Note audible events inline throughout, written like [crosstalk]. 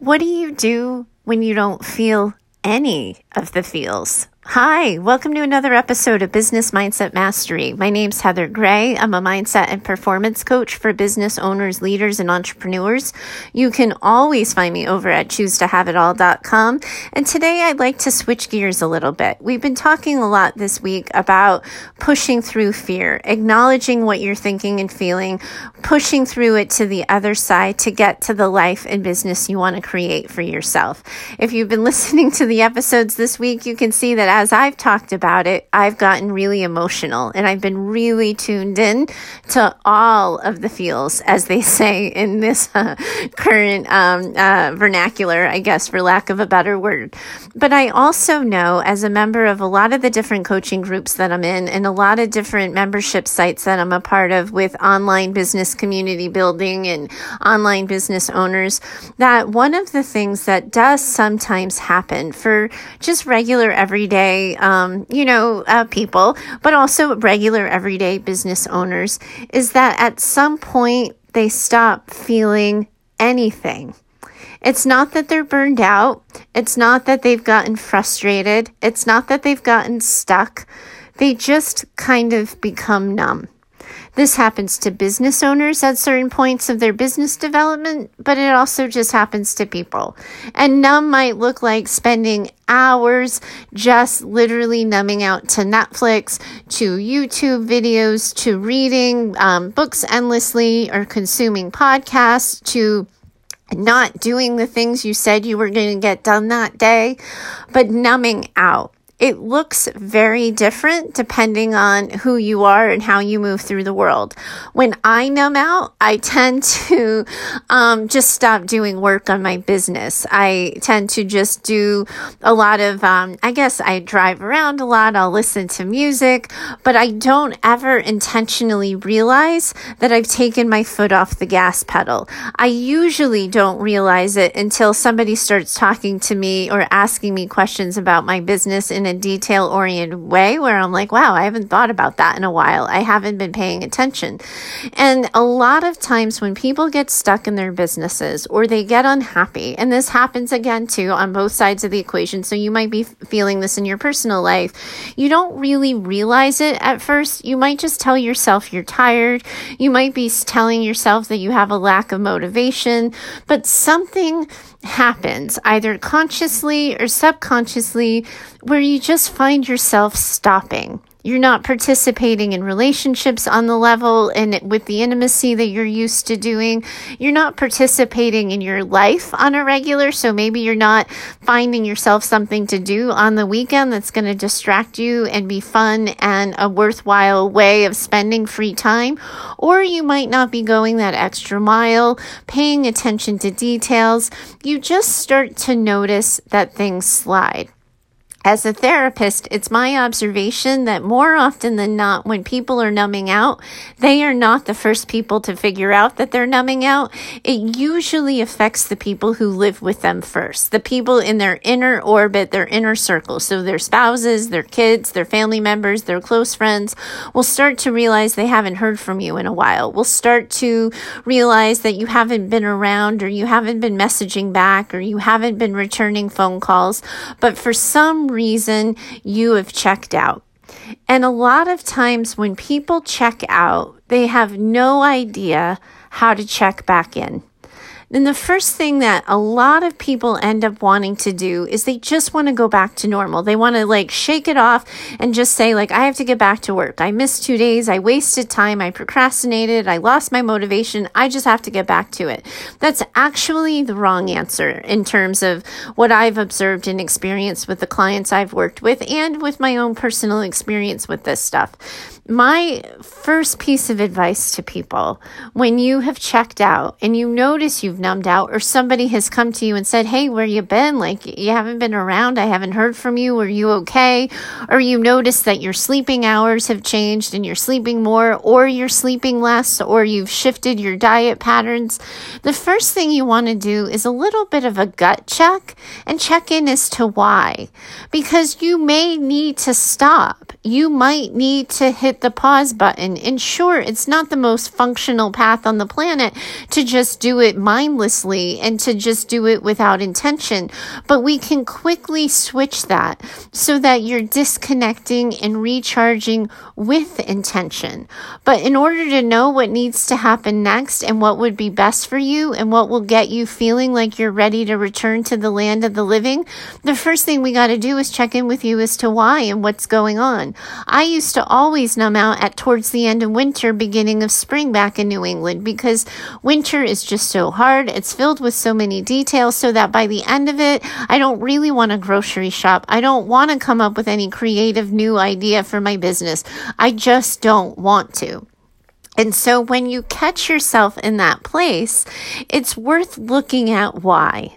What do you do when you don't feel any of the feels? Hi, welcome to another episode of Business Mindset Mastery. My name's Heather Gray. I'm a mindset and performance coach for business owners, leaders, and entrepreneurs. You can always find me over at choosetohaveitall.com. And today I'd like to switch gears a little bit. We've been talking a lot this week about pushing through fear, acknowledging what you're thinking and feeling, pushing through it to the other side to get to the life and business you want to create for yourself. If you've been [laughs] listening to the episodes this week, you can see that as I've talked about it, I've gotten really emotional and I've been really tuned in to all of the feels, as they say in this uh, current um, uh, vernacular, I guess, for lack of a better word. But I also know, as a member of a lot of the different coaching groups that I'm in and a lot of different membership sites that I'm a part of with online business community building and online business owners, that one of the things that does sometimes happen for just regular everyday um, you know, uh, people, but also regular everyday business owners, is that at some point they stop feeling anything. It's not that they're burned out. It's not that they've gotten frustrated. It's not that they've gotten stuck. They just kind of become numb. This happens to business owners at certain points of their business development, but it also just happens to people. And numb might look like spending hours just literally numbing out to Netflix, to YouTube videos, to reading um, books endlessly, or consuming podcasts, to not doing the things you said you were going to get done that day, but numbing out. It looks very different depending on who you are and how you move through the world. When I numb out, I tend to um, just stop doing work on my business. I tend to just do a lot of, um, I guess I drive around a lot, I'll listen to music, but I don't ever intentionally realize that I've taken my foot off the gas pedal. I usually don't realize it until somebody starts talking to me or asking me questions about my business in a detail oriented way where I'm like, wow, I haven't thought about that in a while. I haven't been paying attention. And a lot of times when people get stuck in their businesses or they get unhappy, and this happens again too on both sides of the equation. So you might be feeling this in your personal life. You don't really realize it at first. You might just tell yourself you're tired. You might be telling yourself that you have a lack of motivation, but something happens either consciously or subconsciously where you just find yourself stopping you're not participating in relationships on the level and with the intimacy that you're used to doing. You're not participating in your life on a regular. So maybe you're not finding yourself something to do on the weekend that's going to distract you and be fun and a worthwhile way of spending free time. Or you might not be going that extra mile, paying attention to details. You just start to notice that things slide. As a therapist, it's my observation that more often than not, when people are numbing out, they are not the first people to figure out that they're numbing out. It usually affects the people who live with them first, the people in their inner orbit, their inner circle. So their spouses, their kids, their family members, their close friends will start to realize they haven't heard from you in a while. Will start to realize that you haven't been around or you haven't been messaging back or you haven't been returning phone calls. But for some reason you have checked out. And a lot of times when people check out, they have no idea how to check back in then the first thing that a lot of people end up wanting to do is they just want to go back to normal. They want to like shake it off and just say, like, I have to get back to work. I missed two days. I wasted time. I procrastinated. I lost my motivation. I just have to get back to it. That's actually the wrong answer in terms of what I've observed and experienced with the clients I've worked with and with my own personal experience with this stuff my first piece of advice to people when you have checked out and you notice you've numbed out or somebody has come to you and said hey where you been? Like you haven't been around. I haven't heard from you. Are you okay? Or you notice that your sleeping hours have changed and you're sleeping more or you're sleeping less or you've shifted your diet patterns the first thing you want to do is a little bit of a gut check and check in as to why. Because you may need to stop. You might need to hit the pause button. And sure, it's not the most functional path on the planet to just do it mindlessly mindlessly and to just do it without intention. But we can quickly switch that so that you're disconnecting and recharging with intention. But in order to know what needs to happen next and what would be best for you and what will get you feeling like you're ready to return to the land of the living, the first thing we got to do is check in with you as to why and what's going on. I used to always out at towards the end of winter, beginning of spring back in New England because winter is just so hard. It's filled with so many details so that by the end of it, I don't really want to grocery shop. I don't want to come up with any creative new idea for my business. I just don't want to. And so when you catch yourself in that place, it's worth looking at why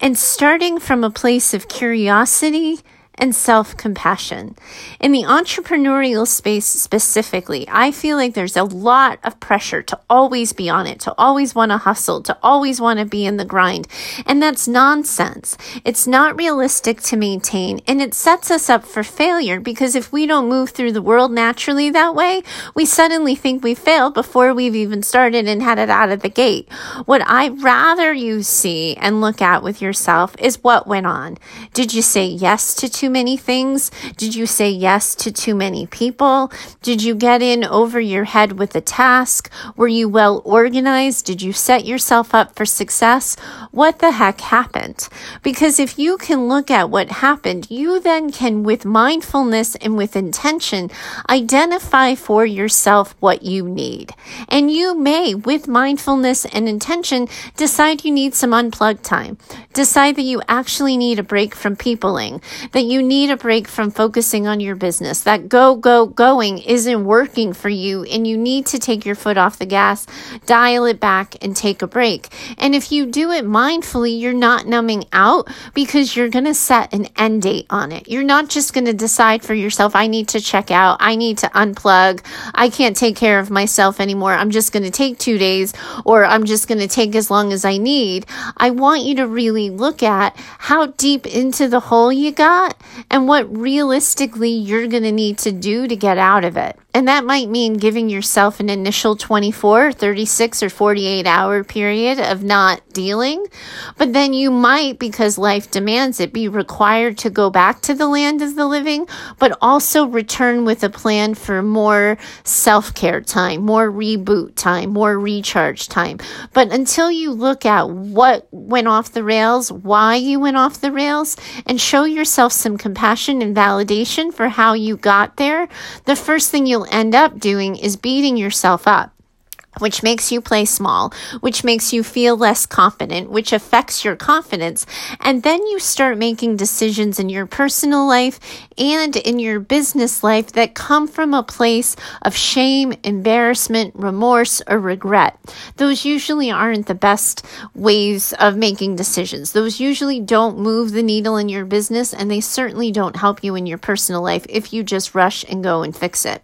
and starting from a place of curiosity and self compassion. In the entrepreneurial space specifically, I feel like there's a lot of pressure to always be on it, to always want to hustle, to always want to be in the grind. And that's nonsense. It's not realistic to maintain and it sets us up for failure because if we don't move through the world naturally that way, we suddenly think we failed before we've even started and had it out of the gate. What I'd rather you see and look at with yourself is what went on. Did you say yes to too many things? Did you say yes to too many people? Did you get in over your head with a task? Were you well organized? Did you set yourself up for success? What the heck happened? Because if you can look at what happened, you then can, with mindfulness and with intention, identify for yourself what you need. And you may, with mindfulness and intention, decide you need some unplugged time. Decide that you actually need a break from peopling, that you you need a break from focusing on your business. That go, go, going isn't working for you, and you need to take your foot off the gas, dial it back, and take a break. And if you do it mindfully, you're not numbing out because you're going to set an end date on it. You're not just going to decide for yourself, I need to check out, I need to unplug, I can't take care of myself anymore. I'm just going to take two days, or I'm just going to take as long as I need. I want you to really look at how deep into the hole you got and what realistically you're going to need to do to get out of it. And that might mean giving yourself an initial 24, 36, or 48 hour period of not dealing. But then you might, because life demands it, be required to go back to the land of the living, but also return with a plan for more self care time, more reboot time, more recharge time. But until you look at what went off the rails, why you went off the rails, and show yourself some compassion and validation for how you got there, the first thing you'll end up doing is beating yourself up which makes you play small, which makes you feel less confident, which affects your confidence. And then you start making decisions in your personal life and in your business life that come from a place of shame, embarrassment, remorse, or regret. Those usually aren't the best ways of making decisions. Those usually don't move the needle in your business and they certainly don't help you in your personal life if you just rush and go and fix it.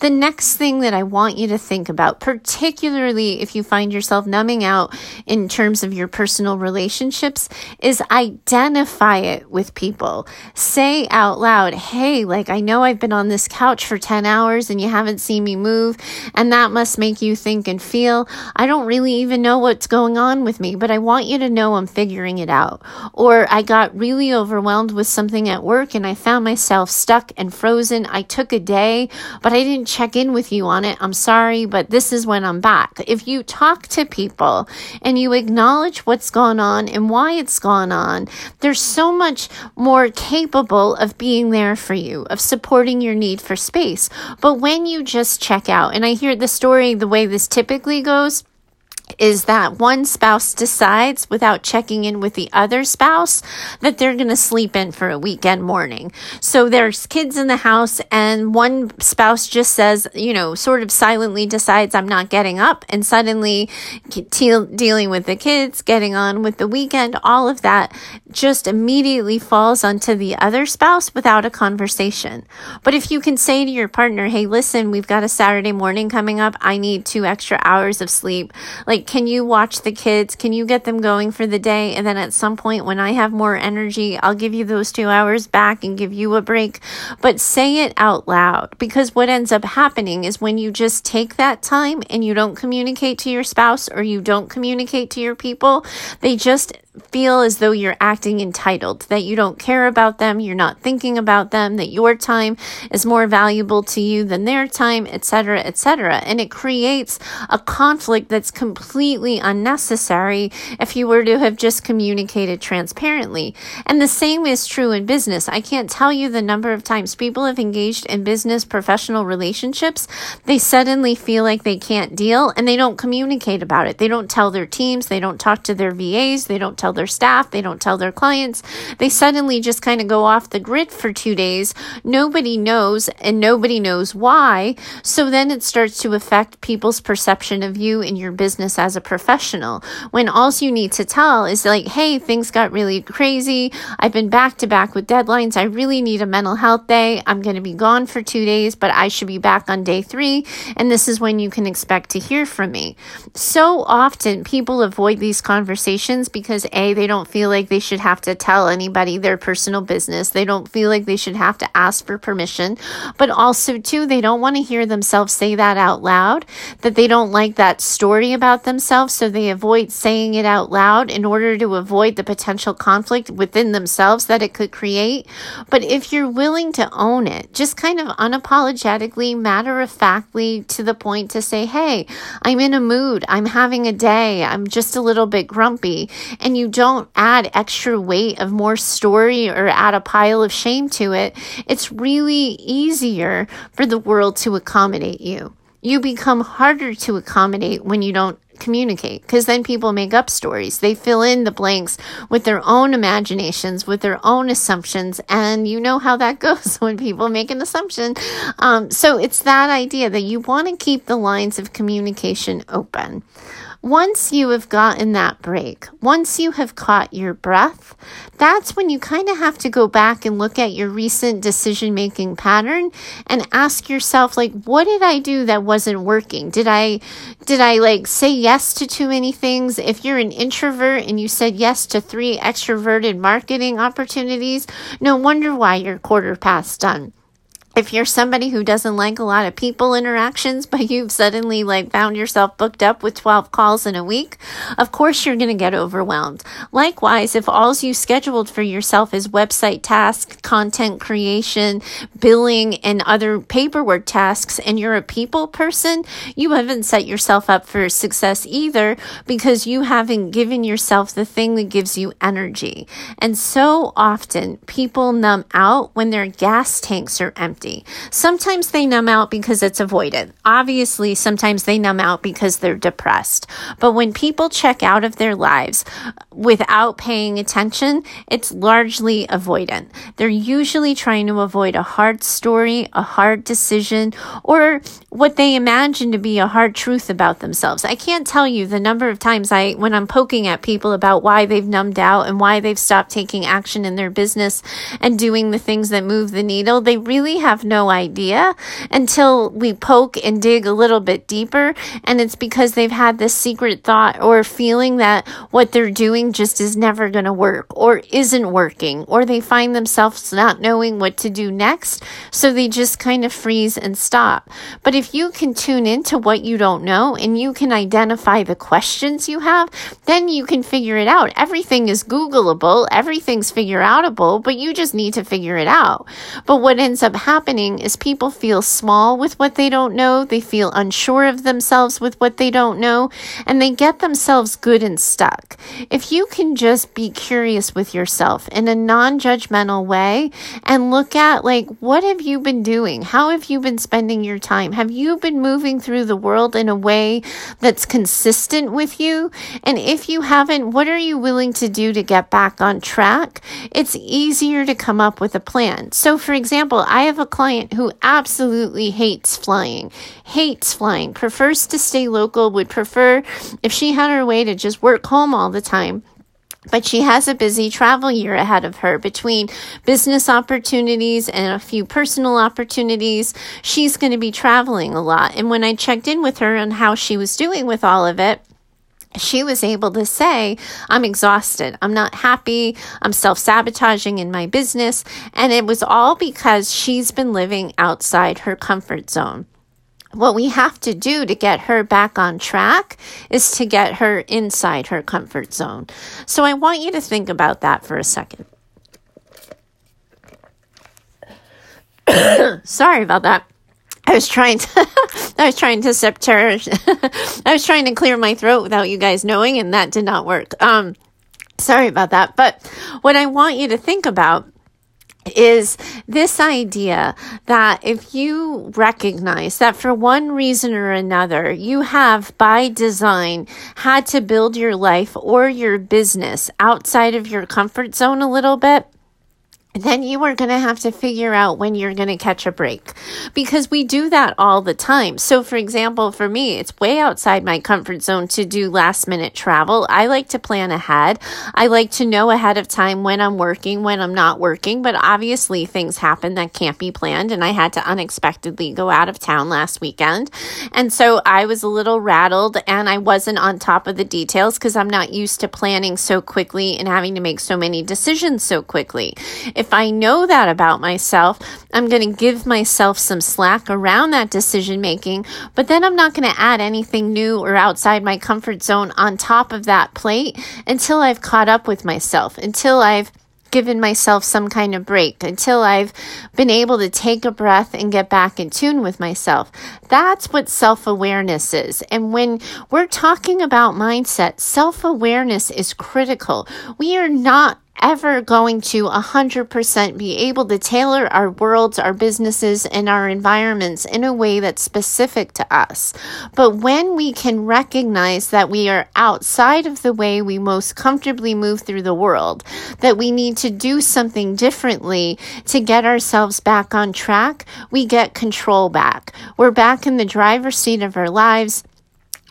The next thing that I want you to think about, particularly if you find yourself numbing out in terms of your personal relationships, is identify it with people. Say out loud, Hey, like I know I've been on this couch for 10 hours and you haven't seen me move. And that must make you think and feel, I don't really even know what's going on with me, but I want you to know I'm figuring it out. Or I got really overwhelmed with something at work and I found myself stuck and frozen. I took a day, but I didn't check in with you on it. I'm sorry, but this is when I'm back. If you talk to people and you acknowledge what's gone on and why it's gone on, they're so much more capable of being there for you, of supporting your need for space. But when you just check out, and I hear the story the way this typically goes, is that one spouse decides without checking in with the other spouse that they're going to sleep in for a weekend morning. So there's kids in the house and one spouse just says, you know, sort of silently decides I'm not getting up and suddenly te- dealing with the kids, getting on with the weekend, all of that just immediately falls onto the other spouse without a conversation. But if you can say to your partner, hey, listen, we've got a Saturday morning coming up. I need two extra hours of sleep. Like, can you watch the kids? Can you get them going for the day? And then at some point when I have more energy, I'll give you those two hours back and give you a break. But say it out loud because what ends up happening is when you just take that time and you don't communicate to your spouse or you don't communicate to your people, they just feel as though you're acting entitled, that you don't care about them, you're not thinking about them, that your time is more valuable to you than their time, etc., etc. And it creates a conflict that's completely unnecessary if you were to have just communicated transparently. And the same is true in business. I can't tell you the number of times people have engaged in business professional relationships, they suddenly feel like they can't deal and they don't communicate about it. They don't tell their teams, they don't talk to their VAs, they don't tell their staff, they don't tell their clients. They suddenly just kind of go off the grid for two days. Nobody knows and nobody knows why. So then it starts to affect people's perception of you and your business as a professional. When all you need to tell is like, hey, things got really crazy. I've been back to back with deadlines. I really need a mental health day. I'm going to be gone for two days, but I should be back on day three. And this is when you can expect to hear from me. So often people avoid these conversations because a, they don't feel like they should have to tell anybody their personal business. They don't feel like they should have to ask for permission. But also, too, they don't want to hear themselves say that out loud, that they don't like that story about themselves. So they avoid saying it out loud in order to avoid the potential conflict within themselves that it could create. But if you're willing to own it, just kind of unapologetically, matter of factly, to the point to say, hey, I'm in a mood. I'm having a day. I'm just a little bit grumpy. And you don't add extra weight of more story or add a pile of shame to it, it's really easier for the world to accommodate you. You become harder to accommodate when you don't communicate because then people make up stories. They fill in the blanks with their own imaginations, with their own assumptions. And you know how that [laughs] goes when people make an assumption. Um, so it's that idea that you want to keep the lines of communication open. Once you have gotten that break, once you have caught your breath, that's when you kind of have to go back and look at your recent decision making pattern and ask yourself like what did I do that wasn't working? Did I did I like say yes to too many things? If you're an introvert and you said yes to 3 extroverted marketing opportunities, no wonder why your quarter past done if you're somebody who doesn't like a lot of people interactions, [laughs] but you've suddenly like found yourself booked up with 12 calls in a week, of course you're going to get overwhelmed. Likewise, if all you scheduled for yourself is website tasks, content creation, billing, and other paperwork tasks, and you're a people person, you haven't set yourself up for success either because you haven't given yourself the thing that gives you energy. And so often people numb out when their gas tanks are empty empty. Sometimes they numb out because it's avoidant. Obviously, sometimes they numb out because they're depressed. But when people check out of their lives without paying attention, it's largely avoidant. They're usually trying to avoid a hard story, a hard decision, or what they imagine to be a hard truth about themselves. I can't tell you the number of times I, when I'm poking at people about why they've numbed out and why they've stopped taking action in their business and doing the things that move the needle, they really have have no idea until we poke and dig a little bit deeper. And it's because they've had this secret thought or feeling that what they're doing just is never going to work or isn't working, or they find themselves not knowing what to do next. So they just kind of freeze and stop. But if you can tune into what you don't know and you can identify the questions you have, then you can figure it out. Everything is Googleable, everything's figure outable, but you just need to figure it out. But what ends up happening happening is people feel small with what they don't know, they feel unsure of themselves with what they don't know, and they get themselves good and stuck. If you can just be curious with yourself in a non judgmental way and look at, like, what have you been doing? How have you been spending your time? Have you been moving through the world in a way that's consistent with you? And if you haven't, what are you willing to do to get back on track? It's easier to come up with a plan. So, for example, I have a client who absolutely hates flying, hates flying, prefers to stay local, would prefer if she had her way to just work home all the time but she has a busy travel year ahead of her between business opportunities and a few personal opportunities. She's going to be traveling a lot. And when I checked in with her on how she was doing with all of it, she was able to say, I'm exhausted. I'm not happy. I'm self sabotaging in my business. And it was all because she's been living outside her comfort zone. What we have to do to get her back on track is to get her inside her comfort zone. So I want you to think about that for a second. [coughs] Sorry about that. I was trying to [laughs] I was trying to sip [laughs] I was trying to clear my throat without you guys knowing and that did not work. Um sorry about that. But what I want you to think about is this idea that if you recognize that for one reason or another, you have by design had to build your life or your business outside of your comfort zone a little bit, then you are going to have to figure out when you're going to catch a break because we do that all the time. So, for example, for me, it's way outside my comfort zone to do last minute travel. I like to plan ahead. I like to know ahead of time when I'm working, when I'm not working, but obviously things happen that can't be planned. And I had to unexpectedly go out of town last weekend. And so I was a little rattled and I wasn't on top of the details because I'm not used to planning so quickly and having to make so many decisions so quickly. If if I know that about myself, I'm going to give myself some slack around that decision making, but then I'm not going to add anything new or outside my comfort zone on top of that plate until I've caught up with myself, until I've given myself some kind of break until I've been able to take a breath and get back in tune with myself. That's what self awareness is. And when we're talking about mindset, self awareness is critical. We are not ever going to 100% be able to tailor our worlds, our businesses, and our environments in a way that's specific to us. But when we can recognize that we are outside of the way we most comfortably move through the world, that we need to do something differently to get ourselves back on track, we get control back. We're back in the driver's seat of our lives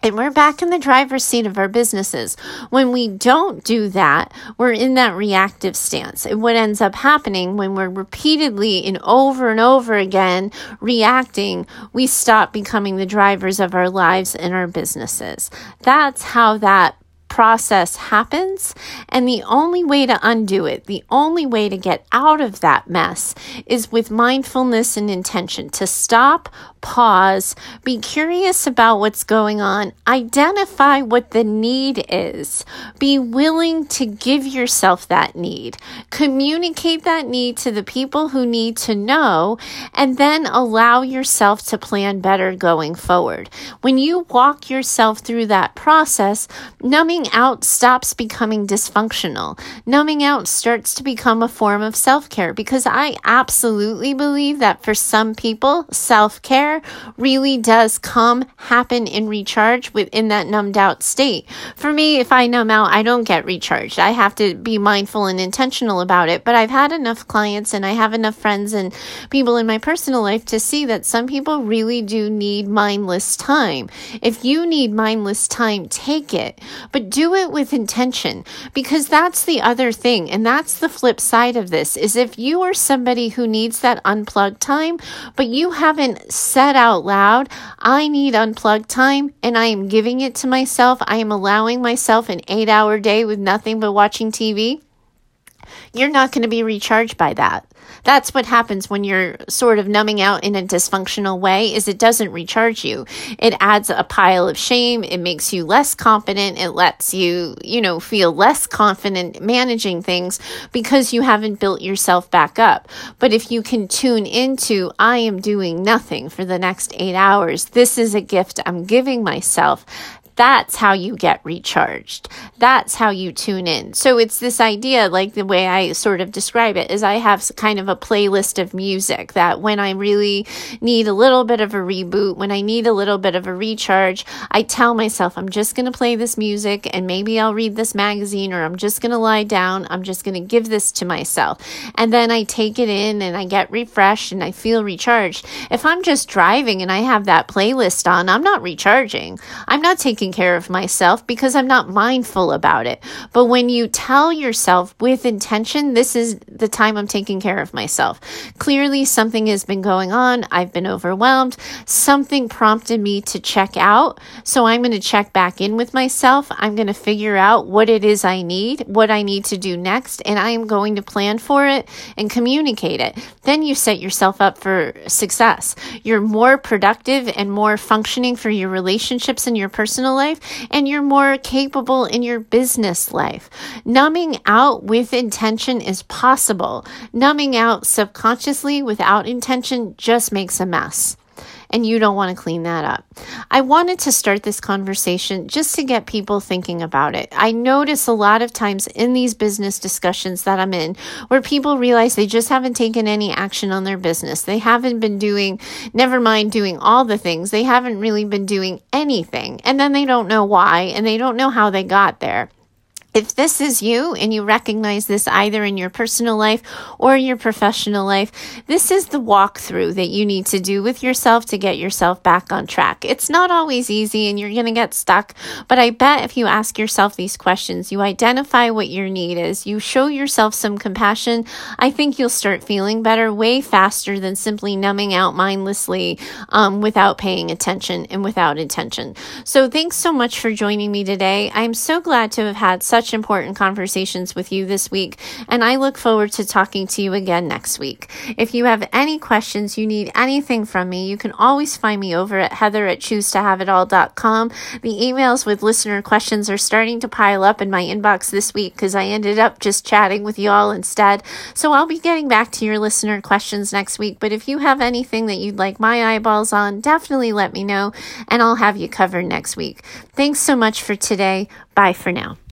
and we're back in the driver's seat of our businesses. When we don't do that, we're in that reactive stance. And what ends up happening when we're repeatedly and over and over again reacting, we stop becoming the drivers of our lives and our businesses. That's how that process happens. And the only way to undo it, the only way to get out of that mess is with mindfulness and intention to stop, pause, be curious about what's going on, identify what the need is, be willing to give yourself that need, communicate that need to the people who need to know, and then allow yourself to plan better going forward. When you walk yourself through that process, numbing out stops becoming dysfunctional. Numbing out starts to become a form of self care because I absolutely believe that for some people, self care really does come, happen, and recharge within that numbed out state. For me, if I numb out, I don't get recharged. I have to be mindful and intentional about it. But I've had enough clients and I have enough friends and people in my personal life to see that some people really do need mindless time. If you need mindless time, take it, but do it with intention because that's the other thing. And that's the flip side of this is if you are somebody who needs that unplugged time, but you haven't said out loud, I need unplugged time and I am giving it to myself. I am allowing myself an eight hour day with nothing but watching TV. You're not going to be recharged by that. That's what happens when you're sort of numbing out in a dysfunctional way is it doesn't recharge you. It adds a pile of shame. It makes you less confident. It lets you, you know, feel less confident managing things because you haven't built yourself back up. But if you can tune into, I am doing nothing for the next eight hours. This is a gift I'm giving myself. That's how you get recharged. That's how you tune in. So it's this idea, like the way I sort of describe it, is I have kind of a playlist of music that when I really need a little bit of a reboot, when I need a little bit of a recharge, I tell myself, I'm just going to play this music and maybe I'll read this magazine or I'm just going to lie down. I'm just going to give this to myself. And then I take it in and I get refreshed and I feel recharged. If I'm just driving and I have that playlist on, I'm not recharging. I'm not taking taking care of myself because I'm not mindful about it. But when you tell yourself with intention, this is the time I'm taking care of myself. Clearly, something has been going on. I've been overwhelmed. Something prompted me to check out. So I'm going to check back in with myself. I'm going to figure out what it is I need, what I need to do next, and I am going to plan for it and communicate it. Then you set yourself up for success. You're more productive and more functioning for your relationships and your personal life, and you're more capable in your business life. Numbing out with intention is possible. Numbing out subconsciously without intention just makes a mess and you don't want to clean that up. I wanted to start this conversation just to get people thinking about it. I notice a lot of times in these business discussions that I'm in where people realize they just haven't taken any action on their business. They haven't been doing, never mind doing all the things, they haven't really been doing anything. And then they don't know why and they don't know how they got there. If this is you and you recognize this either in your personal life or your professional life, this is the walkthrough that you need to do with yourself to get yourself back on track. It's not always easy and you're going to get stuck, but I bet if you ask yourself these questions, you identify what your need is, you show yourself some compassion, I think you'll start feeling better way faster than simply numbing out mindlessly um, without paying attention and without intention. So thanks so much for joining me today. I'm so glad to have had such such important conversations with you this week, and I look forward to talking to you again next week. If you have any questions, you need anything from me, you can always find me over at heather at choosetohaveitall.com. The emails with listener questions are starting to pile up in my inbox this week because I ended up just chatting with y'all instead. So I'll be getting back to your listener questions next week. But if you have anything that you'd like my eyeballs on, definitely let me know and I'll have you covered next week. Thanks so much for today. Bye for now.